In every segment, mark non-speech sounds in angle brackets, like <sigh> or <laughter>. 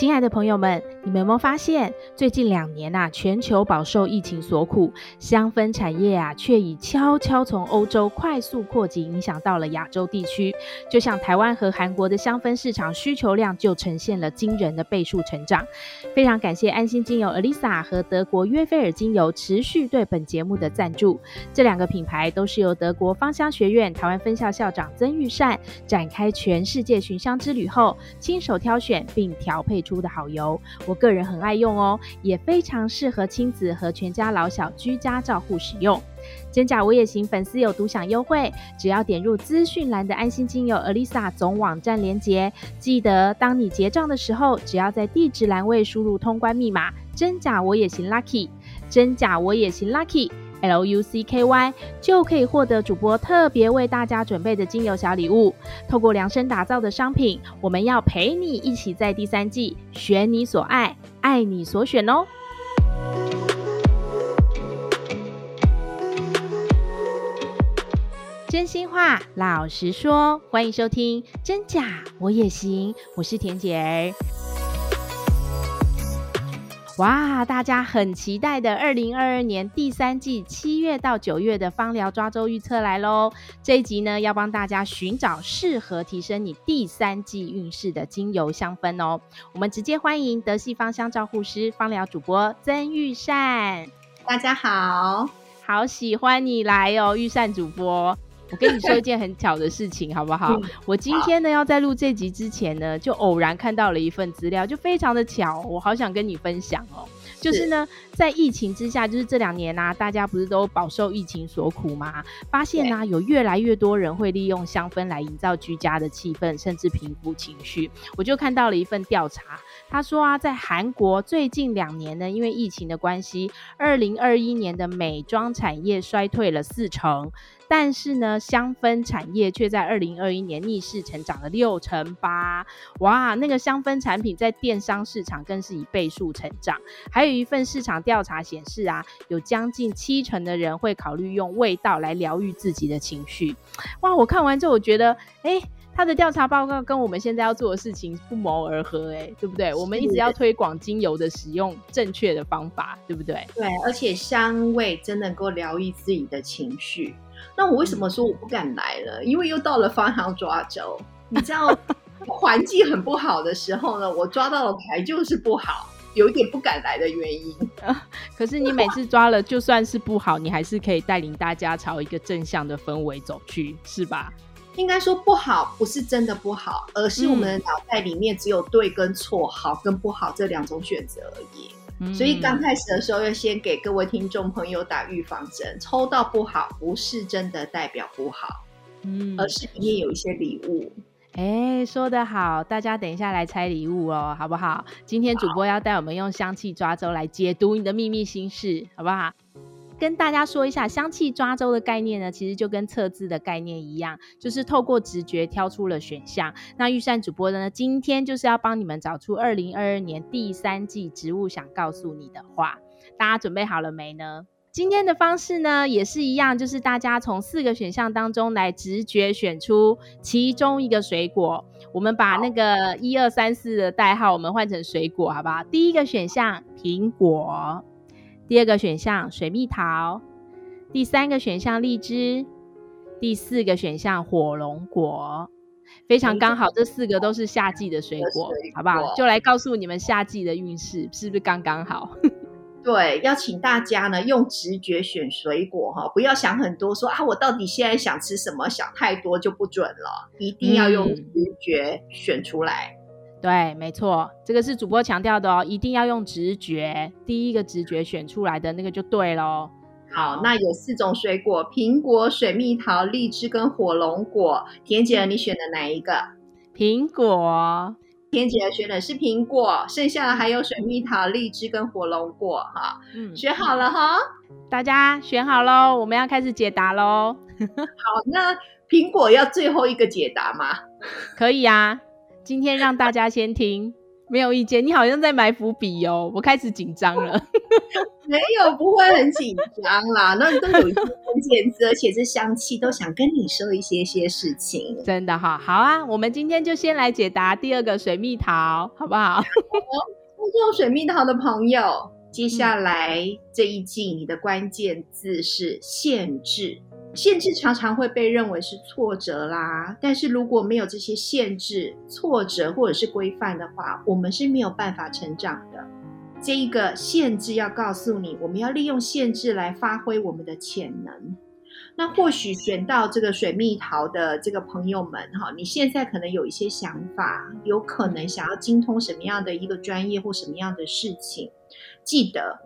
亲爱的朋友们，你们有没有发现，最近两年啊，全球饱受疫情所苦，香氛产业啊，却已悄悄从欧洲快速扩及，影响到了亚洲地区。就像台湾和韩国的香氛市场需求量，就呈现了惊人的倍数成长。非常感谢安心精油 Alyssa 和德国约菲尔精油持续对本节目的赞助。这两个品牌都是由德国芳香学院台湾分校校长曾玉善展开全世界寻香之旅后，亲手挑选并调配出的好油，我个人很爱用哦，也非常适合亲子和全家老小居家照护使用。真假我也行粉丝有独享优惠，只要点入资讯栏的安心精油 Alisa 总网站连接，记得当你结账的时候，只要在地址栏位输入通关密码真假我也行 Lucky，真假我也行 Lucky。L U C K Y 就可以获得主播特别为大家准备的精油小礼物。透过量身打造的商品，我们要陪你一起在第三季选你所爱，爱你所选哦。真心话，老实说，欢迎收听真假我也行，我是田姐儿。哇，大家很期待的二零二二年第三季七月到九月的芳疗抓周预测来喽！这一集呢，要帮大家寻找适合提升你第三季运势的精油香氛哦。我们直接欢迎德系芳香照护师、芳疗主播曾玉善。大家好，好喜欢你来哦，玉善主播。我跟你说一件很巧的事情，好不好？嗯、我今天呢要在录这集之前呢，就偶然看到了一份资料，就非常的巧，我好想跟你分享哦。就是呢，在疫情之下，就是这两年啊，大家不是都饱受疫情所苦吗？发现呢、啊，有越来越多人会利用香氛来营造居家的气氛，甚至平复情绪。我就看到了一份调查，他说啊，在韩国最近两年呢，因为疫情的关系，二零二一年的美妆产业衰退了四成。但是呢，香氛产业却在二零二一年逆势成长了六成八，哇！那个香氛产品在电商市场更是以倍数成长。还有一份市场调查显示啊，有将近七成的人会考虑用味道来疗愈自己的情绪。哇！我看完之后，我觉得，哎，他的调查报告跟我们现在要做的事情不谋而合，哎，对不对？我们一直要推广精油的使用正确的方法，对不对？对，而且香味真能够疗愈自己的情绪。那我为什么说我不敢来了？因为又到了方向抓周，你知道 <laughs> 环境很不好的时候呢，我抓到的牌就是不好，有一点不敢来的原因。<laughs> 可是你每次抓了，就算是不好，你还是可以带领大家朝一个正向的氛围走去，是吧？应该说不好不是真的不好，而是我们的脑袋里面只有对跟错、好跟不好这两种选择而已。所以刚开始的时候，要先给各位听众朋友打预防针。抽到不好，不是真的代表不好，嗯，而是里面有一些礼物。哎，说得好，大家等一下来拆礼物哦，好不好？今天主播要带我们用香气抓周来解读你的秘密心事，好不好？跟大家说一下，香气抓周的概念呢，其实就跟测字的概念一样，就是透过直觉挑出了选项。那玉善主播的呢，今天就是要帮你们找出二零二二年第三季植物想告诉你的话。大家准备好了没呢？今天的方式呢，也是一样，就是大家从四个选项当中来直觉选出其中一个水果。我们把那个一二三四的代号，我们换成水果，好不好？第一个选项苹果。第二个选项水蜜桃，第三个选项荔枝，第四个选项火龙果，非常刚好，这四个都是夏季的水果，好不好？就来告诉你们夏季的运势是不是刚刚好？<laughs> 对，要请大家呢用直觉选水果哈，不要想很多说，说啊我到底现在想吃什么，想太多就不准了，一定要用直觉选出来。嗯对，没错，这个是主播强调的哦，一定要用直觉，第一个直觉选出来的那个就对喽。好，那有四种水果：苹果、水蜜桃、荔枝跟火龙果。田姐，你选的哪一个？苹果。田姐儿选的是苹果，剩下的还有水蜜桃、荔枝跟火龙果。哈，嗯，选好了哈，大家选好喽，我们要开始解答喽。<laughs> 好，那苹果要最后一个解答吗？可以啊。今天让大家先听，没有意见。你好像在埋伏笔哦，我开始紧张了。<laughs> 没有，不会很紧张啦。那都有一些关键字，而且这香气都想跟你说一些些事情。真的哈，好啊，我们今天就先来解答第二个水蜜桃，好不好？做水蜜桃的朋友，接下来这一季你的关键字是限制。限制常常会被认为是挫折啦，但是如果没有这些限制、挫折或者是规范的话，我们是没有办法成长的。这一个限制要告诉你，我们要利用限制来发挥我们的潜能。那或许选到这个水蜜桃的这个朋友们哈，你现在可能有一些想法，有可能想要精通什么样的一个专业或什么样的事情，记得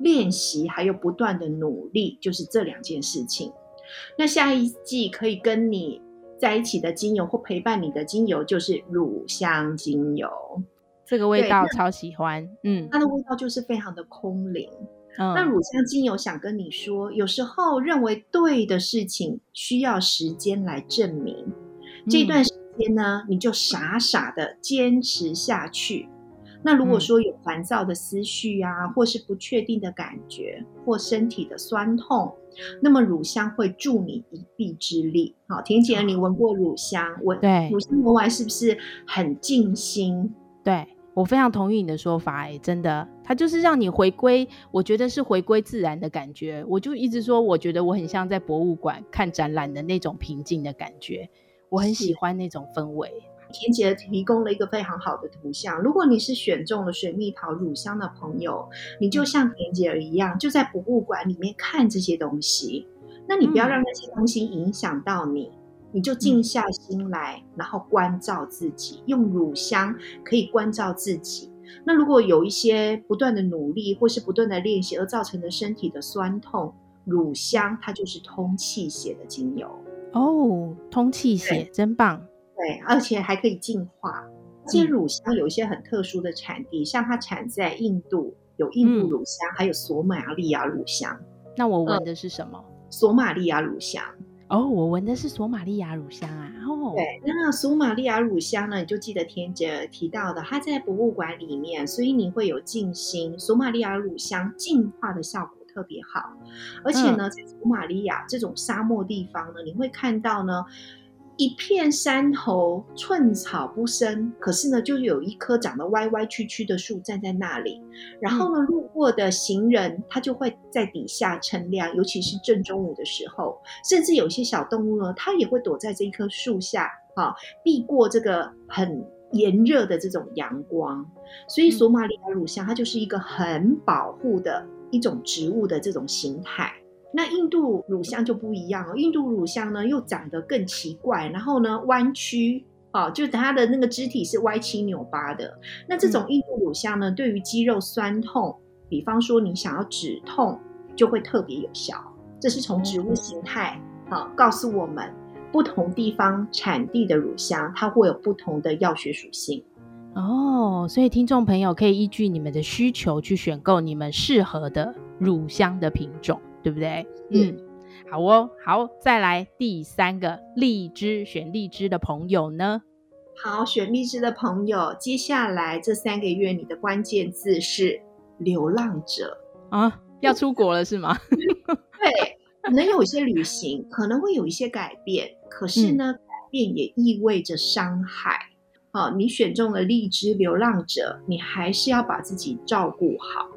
练习还有不断的努力，就是这两件事情。那下一季可以跟你在一起的精油或陪伴你的精油就是乳香精油，这个味道超喜欢，嗯，它的味道就是非常的空灵。嗯，那乳香精油想跟你说，有时候认为对的事情需要时间来证明，这段时间呢，你就傻傻的坚持下去。那如果说有烦躁的思绪啊，或是不确定的感觉，或身体的酸痛，那么乳香会助你一臂之力。好，恬姐，你闻过乳香？闻对，乳香闻完是不是很静心？对，我非常同意你的说法，哎，真的，它就是让你回归，我觉得是回归自然的感觉。我就一直说，我觉得我很像在博物馆看展览的那种平静的感觉，我很喜欢那种氛围。恬姐提供了一个非常好的图像。如果你是选中了水蜜桃乳香的朋友，你就像田姐儿一样，就在博物馆里面看这些东西。那你不要让那些东西影响到你，嗯、你就静下心来，然后关照自己。用乳香可以关照自己。那如果有一些不断的努力或是不断的练习而造成的身体的酸痛，乳香它就是通气血的精油哦，通气血真棒。对，而且还可以净化。这些乳香有一些很特殊的产地，嗯、像它产在印度，有印度乳香，嗯、还有索马利亚乳香。那我闻的是什么？呃、索马利亚乳香。哦，我闻的是索马利亚乳香啊。哦，对，那索马利亚乳香呢？你就记得天姐提到的，它在博物馆里面，所以你会有静心。索马利亚乳香净化的效果特别好，而且呢，嗯、在索马利亚这种沙漠地方呢，你会看到呢。一片山头，寸草不生，可是呢，就有一棵长得歪歪曲曲的树站在那里。然后呢，路过的行人他就会在底下乘凉，尤其是正中午的时候，甚至有些小动物呢，它也会躲在这一棵树下，啊，避过这个很炎热的这种阳光。所以，索马里亚乳香它就是一个很保护的一种植物的这种形态。那印度乳香就不一样哦，印度乳香呢又长得更奇怪，然后呢弯曲哦，就它的那个肢体是歪七扭八的。那这种印度乳香呢，对于肌肉酸痛，比方说你想要止痛，就会特别有效。这是从植物形态啊告诉我们，不同地方产地的乳香，它会有不同的药学属性。哦，所以听众朋友可以依据你们的需求去选购你们适合的乳香的品种。对不对？嗯，好哦，好，再来第三个荔枝，选荔枝的朋友呢？好，选荔枝的朋友，接下来这三个月你的关键字是流浪者啊，要出国了是吗？<laughs> 对，可能有一些旅行，可能会有一些改变，可是呢，嗯、改变也意味着伤害。好，你选中了荔枝流浪者，你还是要把自己照顾好。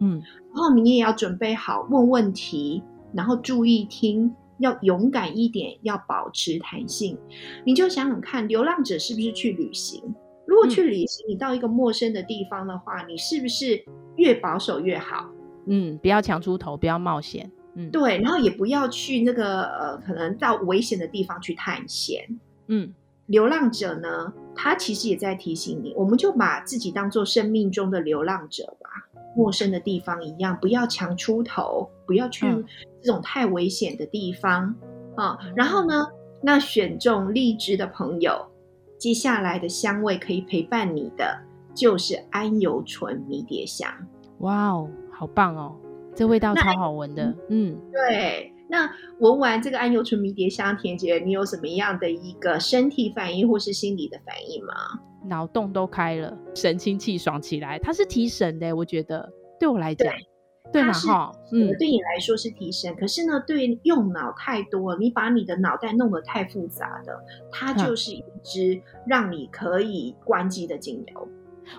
嗯。然后你也要准备好问问题，然后注意听，要勇敢一点，要保持弹性。你就想想看，流浪者是不是去旅行？如果去旅行，嗯、你到一个陌生的地方的话，你是不是越保守越好？嗯，不要强出头，不要冒险。嗯，对，然后也不要去那个呃，可能到危险的地方去探险。嗯，流浪者呢，他其实也在提醒你，我们就把自己当做生命中的流浪者吧。陌生的地方一样，不要强出头，不要去这种太危险的地方啊。嗯，然后呢，那选中荔枝的朋友，接下来的香味可以陪伴你的就是安油醇迷迭香。哇哦，好棒哦，这味道超好闻的。嗯，对，那闻完这个桉油醇迷迭香，甜姐，你有什么样的一个身体反应或是心理的反应吗？脑洞都开了，神清气爽起来。它是提神的，我觉得对我来讲，对嘛哈，嗯，对你来说是提神。可是呢，对用脑太多，你把你的脑袋弄得太复杂的，它就是一支让你可以关机的精油。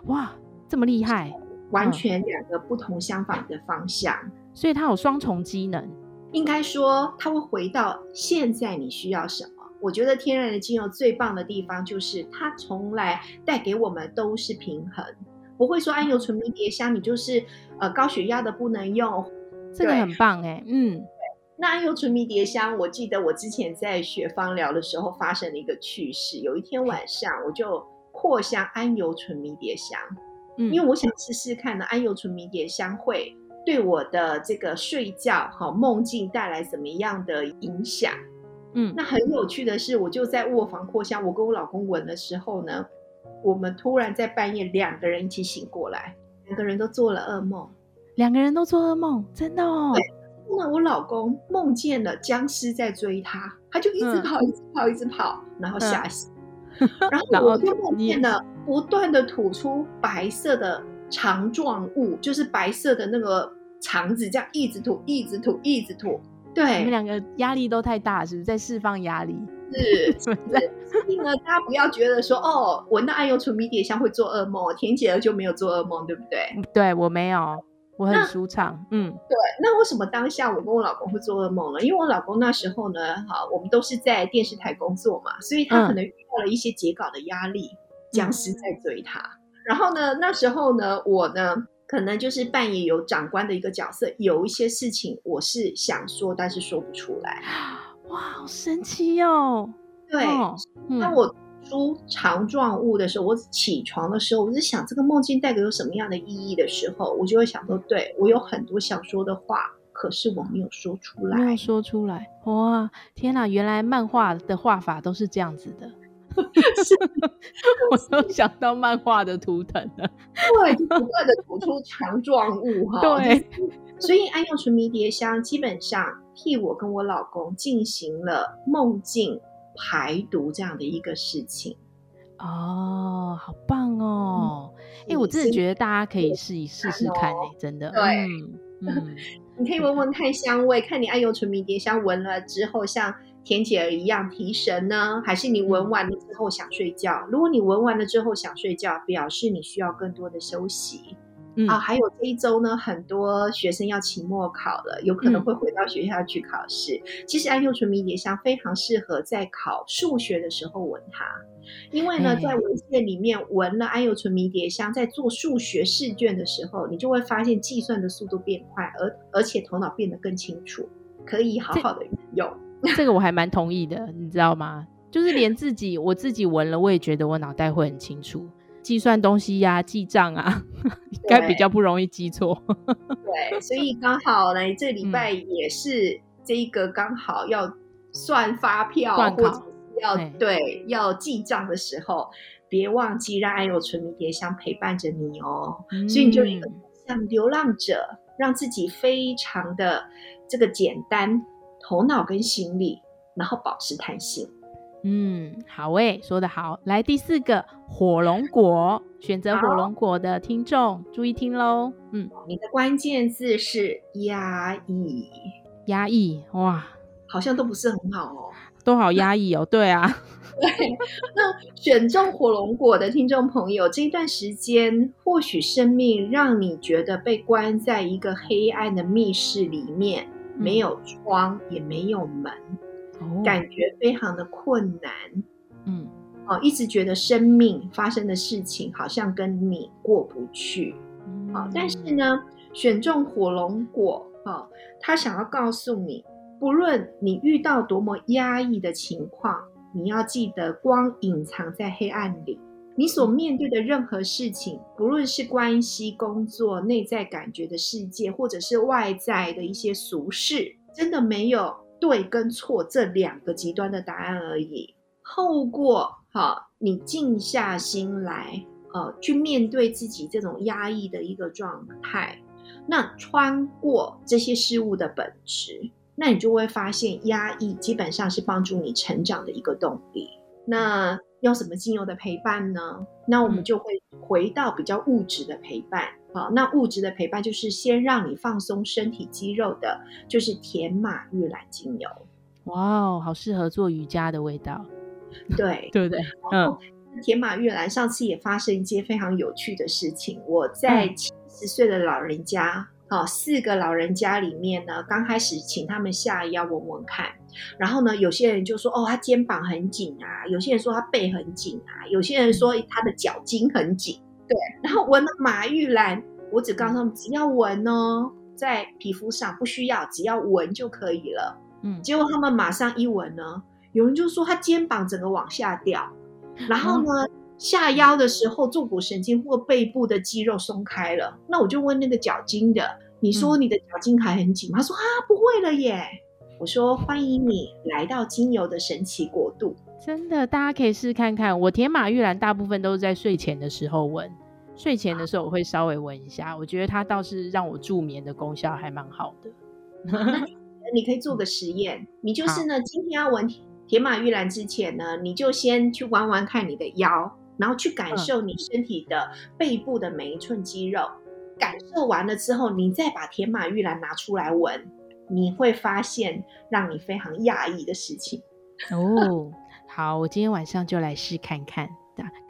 哇，这么厉害！完全两个不同相反的方向，嗯、所以它有双重机能。应该说，它会回到现在你需要什么。我觉得天然的精油最棒的地方就是它从来带给我们都是平衡，不会说安油醇迷迭香你就是呃高血压的不能用，这个很棒哎，嗯。那安油醇迷迭香，我记得我之前在学芳疗的时候发生了一个趣事。有一天晚上，我就扩香安油醇迷迭香，嗯，因为我想试试看呢，安油醇迷迭香会。对我的这个睡觉好梦境带来什么样的影响？嗯，那很有趣的是，我就在卧房扩香，我跟我老公闻的时候呢，我们突然在半夜两个人一起醒过来，两个人都做了噩梦，两个人都做噩梦，真的那我老公梦见了僵尸在追他，他就一直跑，嗯、一直跑，一直跑，然后吓死。嗯、<laughs> 然后我就梦见了不断的吐出白色的。肠状物就是白色的那个肠子，这样一直吐，一直吐，一直吐。对，你们两个压力都太大，是不是在释放压力？<laughs> 是，所以呢，大家不要觉得说哦，闻到爱用纯迷迭香会做噩梦，田姐儿就没有做噩梦，对不对？对，我没有，我很舒畅。嗯，对。那为什么当下我跟我老公会做噩梦呢？因为我老公那时候呢，哈，我们都是在电视台工作嘛，所以他可能遇到了一些截稿的压力，僵尸在追他。嗯然后呢，那时候呢，我呢，可能就是扮演有长官的一个角色，有一些事情我是想说，但是说不出来。哇，好神奇哦！对，当、嗯、我出肠状物的时候，我起床的时候，我就想这个梦境带给我什么样的意义的时候，我就会想说，对，我有很多想说的话，可是我没有说出来，没有说出来。哇，天哪，原来漫画的画法都是这样子的。是 <laughs> 我都想到漫画的图腾了，对，不断的吐出强状物哈。对，所以安用纯迷迭香基本上替我跟我老公进行了梦境排毒这样的一个事情。哦，好棒哦！哎、嗯欸，我真的觉得大家可以试一试试看、欸，真的。对，嗯，嗯你可以闻闻看香味，<laughs> 看你爱用纯迷迭香闻了之后，像。甜姐儿一样提神呢，还是你闻完了之后想睡觉？如果你闻完了之后想睡觉，表示你需要更多的休息。嗯、啊，还有这一周呢，很多学生要期末考了，有可能会回到学校去考试。嗯、其实桉油醇迷迭香非常适合在考数学的时候闻它，因为呢，在文献里面闻了桉油醇迷迭香，在做数学试卷的时候，你就会发现计算的速度变快，而而且头脑变得更清楚，可以好好的运用。<laughs> 这个我还蛮同意的，你知道吗？就是连自己我自己闻了，我也觉得我脑袋会很清楚，计算东西呀、啊、记账啊，<laughs> 应该比较不容易记错。对，所以刚好呢，这礼拜 <laughs> 也是这一个刚好要算发票或者要对要记账的时候，别忘记让爱有纯迷迭香陪伴着你哦。嗯、所以你就一个像流浪者，让自己非常的这个简单。头脑跟心理，然后保持弹性。嗯，好诶，说得好。来第四个火龙果，选择火龙果的听众注意听喽。嗯，你的关键字是压抑，压抑哇，好像都不是很好哦，都好压抑哦。对啊，<laughs> 对。那选中火龙果的听众朋友，这一段时间或许生命让你觉得被关在一个黑暗的密室里面。没有窗，也没有门，哦，感觉非常的困难。嗯，哦，一直觉得生命发生的事情好像跟你过不去。嗯，哦，但是呢，选中火龙果，哦，他想要告诉你，不论你遇到多么压抑的情况，你要记得，光隐藏在黑暗里。你所面对的任何事情，不论是关系、工作、内在感觉的世界，或者是外在的一些俗事，真的没有对跟错这两个极端的答案而已。透过好，你静下心来，呃，去面对自己这种压抑的一个状态，那穿过这些事物的本质，那你就会发现压抑基本上是帮助你成长的一个动力。那用什么精油的陪伴呢？那我们就会回到比较物质的陪伴。好，那物质的陪伴就是先让你放松身体肌肉的，就是甜马玉兰精油。哇哦，好适合做瑜伽的味道。对，<laughs> 对不对？嗯，甜马玉兰上次也发生一件非常有趣的事情。我在七十岁的老人家，啊、嗯，四个老人家里面呢，刚开始请他们下腰闻闻看，然后呢，有些人就说，哦，他肩膀很紧啊；有些人说他背很紧啊；有些人说他的脚筋很紧。对，然后闻了马玉兰，我只告诉他们，只要闻哦，在皮肤上不需要，只要闻就可以了。嗯，结果他们马上一闻呢，有人就说他肩膀整个往下掉，然后呢，嗯、下腰的时候坐骨神经或背部的肌肉松开了。那我就问那个脚筋的，你说你的脚筋还很紧吗？他说啊，不会了耶。我说欢迎你来到精油的神奇国度。真的，大家可以试看看。我铁马玉兰大部分都是在睡前的时候闻，睡前的时候我会稍微闻一下，我觉得它倒是让我助眠的功效还蛮好的。你可以做个实验，<laughs> 你就是呢，今天要闻铁马玉兰之前呢，你就先去玩玩看你的腰，然后去感受你身体的背部的每一寸肌肉，感受完了之后，你再把铁马玉兰拿出来闻，你会发现让你非常讶异的事情哦。好，我今天晚上就来试看看。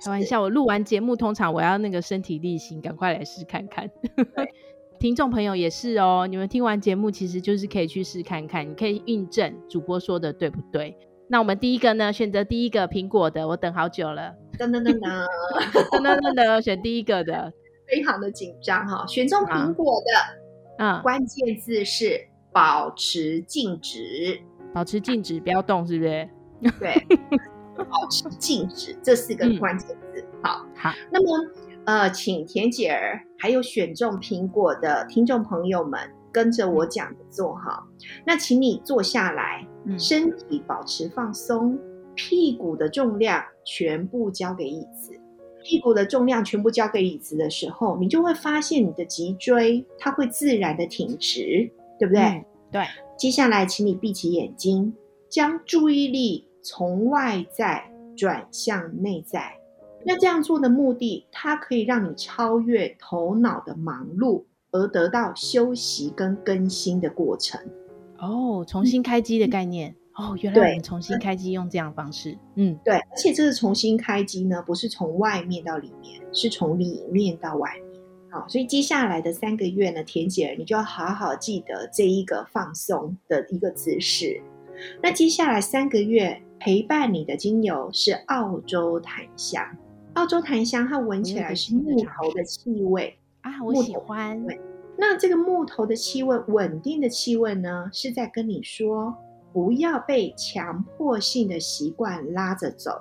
开玩笑，我录完节目，通常我要那个身体力行，赶快来试看看。<laughs> 听众朋友也是哦，你们听完节目，其实就是可以去试看看，你可以印证主播说的对不对？那我们第一个呢？选择第一个苹果的，我等好久了。噔噔噔噔 <laughs> 噔噔噔噔，选第一个的，非常的紧张哈。选中苹果的，嗯，关键字是保持静止，保持静止，不要动，是不是？对，<laughs> 保持静止，这四个关键字。好，好。那么，呃，请田姐儿还有选中苹果的听众朋友们。跟着我讲的做哈。那请你坐下来，身体保持放松，屁股的重量全部交给椅子。屁股的重量全部交给椅子的时候，你就会发现你的脊椎它会自然的挺直，对不对？嗯、对。接下来，请你闭起眼睛，将注意力。从外在转向内在，那这样做的目的，它可以让你超越头脑的忙碌，而得到休息跟更新的过程。哦，重新开机的概念。嗯、哦，原来我们重新开机用这样的方式。嗯，对，而且这个重新开机呢，不是从外面到里面，是从里面到外面。好，所以接下来的三个月呢，田姐儿，你就要好好记得这一个放松的一个姿势。那接下来三个月。陪伴你的精油是澳洲檀香，澳洲檀香它闻起来是木头的气味啊，我喜欢。那这个木头的气味，稳定的气味呢，是在跟你说，不要被强迫性的习惯拉着走。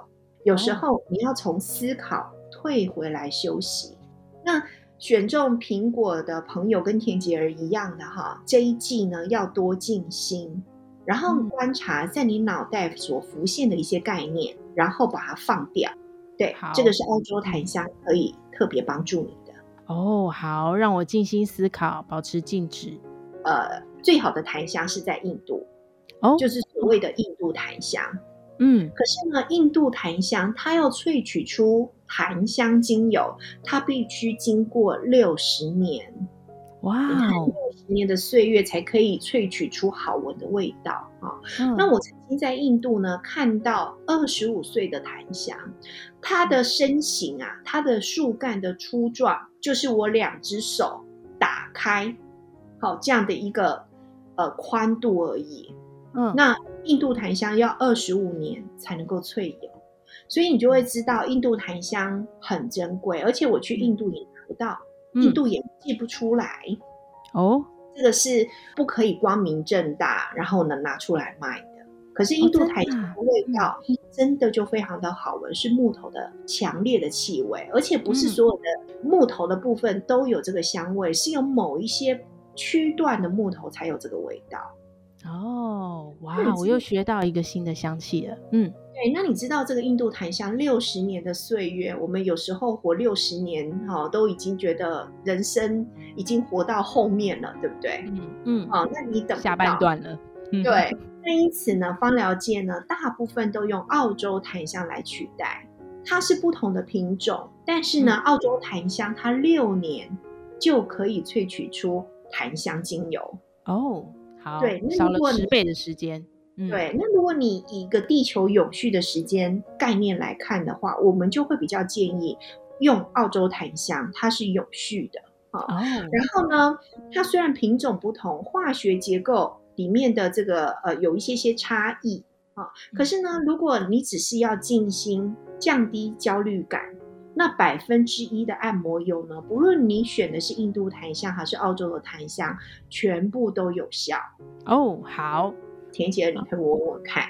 有时候你要从思考退回来休息。那选中苹果的朋友跟恬姐儿一样的哈，这一季呢要多静心。然后观察在你脑袋所浮现的一些概念，嗯、然后把它放掉。对，这个是澳洲檀香可以特别帮助你的。哦，好，让我静心思考，保持静止。呃，最好的檀香是在印度，哦，就是所谓的印度檀香。嗯，可是呢，印度檀香它要萃取出檀香精油，它必须经过六十年。哇哦，六十年的岁月才可以萃取出好闻的味道啊！嗯、那我曾经在印度呢看到二十五岁的檀香，它的身形啊，它的树干的粗壮，就是我两只手打开，好这样的一个呃宽度而已。嗯，那印度檀香要二十五年才能够萃油，所以你就会知道印度檀香很珍贵，而且我去印度也拿不到。印度也寄不出来哦，这个是不可以光明正大，然后呢拿出来卖的。可是印度台茶的味道真的就非常的好闻，是木头的强烈的气味，而且不是所有的木头的部分都有这个香味，是有某一些区段的木头才有这个味道。哦，哇，我又学到一个新的香气了。嗯。对，那你知道这个印度檀香六十年的岁月，我们有时候活六十年，哈、哦，都已经觉得人生已经活到后面了，对不对？嗯嗯，哦，那你等下半段了，对，那因此呢，芳疗界呢，大部分都用澳洲檀香来取代。它是不同的品种，但是呢，嗯、澳洲檀香它六年就可以萃取出檀香精油哦。好，对，少了十倍的时间。嗯、对，那如果你以一个地球永续的时间概念来看的话，我们就会比较建议用澳洲檀香，它是永续的啊。哦、然后呢，它虽然品种不同，化学结构里面的这个呃有一些些差异啊，可是呢，如果你只是要静心。降低焦虑感，那百分之一的按摩油呢？不论你选的是印度檀香还是澳洲的檀香，全部都有效哦。好，恬姐，你可以闻闻看。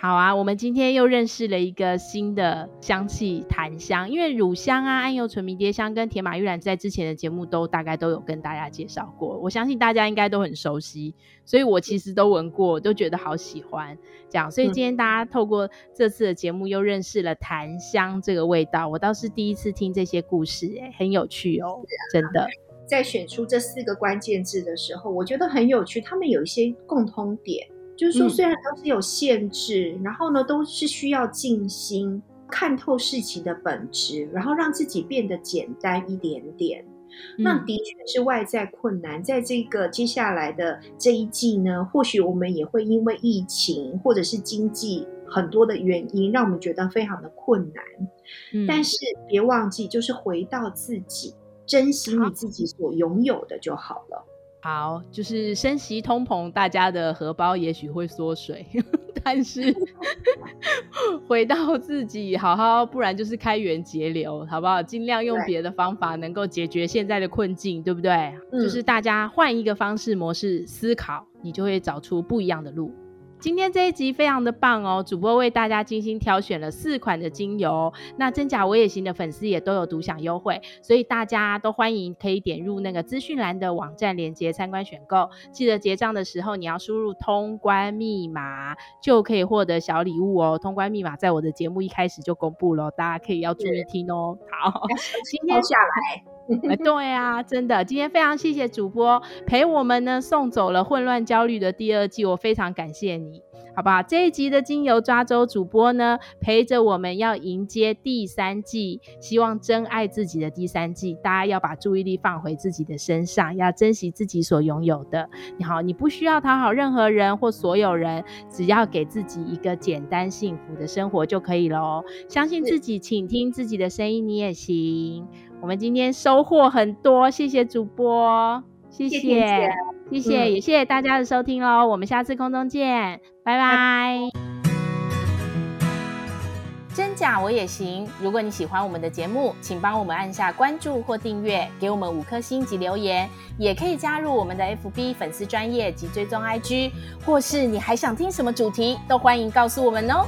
好啊，我们今天又认识了一个新的香气——檀香。因为乳香啊、安油醇、迷迭香跟铁马玉兰在之前的节目都大概都有跟大家介绍过，我相信大家应该都很熟悉，所以我其实都闻过，都觉得好喜欢。这样，所以今天大家透过这次的节目又认识了檀香这个味道，我倒是第一次听这些故事，欸，很有趣哦，真的。在选出这四个关键字的时候，我觉得很有趣，他们有一些共通点。就是说，虽然都是有限制，嗯、然后呢，都是需要静心看透事情的本质，然后让自己变得简单一点点。嗯、那的确是外在困难，在这个接下来的这一季呢，或许我们也会因为疫情或者是经济很多的原因，让我们觉得非常的困难。嗯、但是别忘记，就是回到自己，珍惜你自己所拥有的就好了。好，就是升息通膨，大家的荷包也许会缩水，<laughs> 但是 <laughs> 回到自己好好，不然就是开源节流，好不好？尽量用别的方法能够解决现在的困境，对，不对？嗯、就是大家换一个方式模式思考，你就会找出不一样的路。今天这一集非常的棒哦，主播为大家精心挑选了四款的精油，那真假我也行的粉丝也都有独享优惠，所以大家都欢迎可以点入那个资讯栏的网站链接参观选购，记得结账的时候你要输入通关密码就可以获得小礼物哦。通关密码在我的节目一开始就公布了，大家可以要注意听哦。好，今天下来。哎，<laughs> 对啊，真的，今天非常谢谢主播陪我们呢，送走了混乱焦虑的第二季，我非常感谢你，好不好？这一集的精油抓周主播呢，陪着我们要迎接第三季，希望真爱自己的第三季，大家要把注意力放回自己的身上，要珍惜自己所拥有的。你好，你不需要讨好任何人或所有人，只要给自己一个简单幸福的生活就可以了哦。相信自己，倾听自己的声音，你也行。我们今天收获很多，谢谢主播，谢谢，谢谢，谢谢嗯、也谢谢大家的收听哦。我们下次空中见，拜拜。真假我也行。如果你喜欢我们的节目，请帮我们按下关注或订阅，给我们五颗星及留言，也可以加入我们的 FB 粉丝专业及追踪 IG，或是你还想听什么主题，都欢迎告诉我们哦。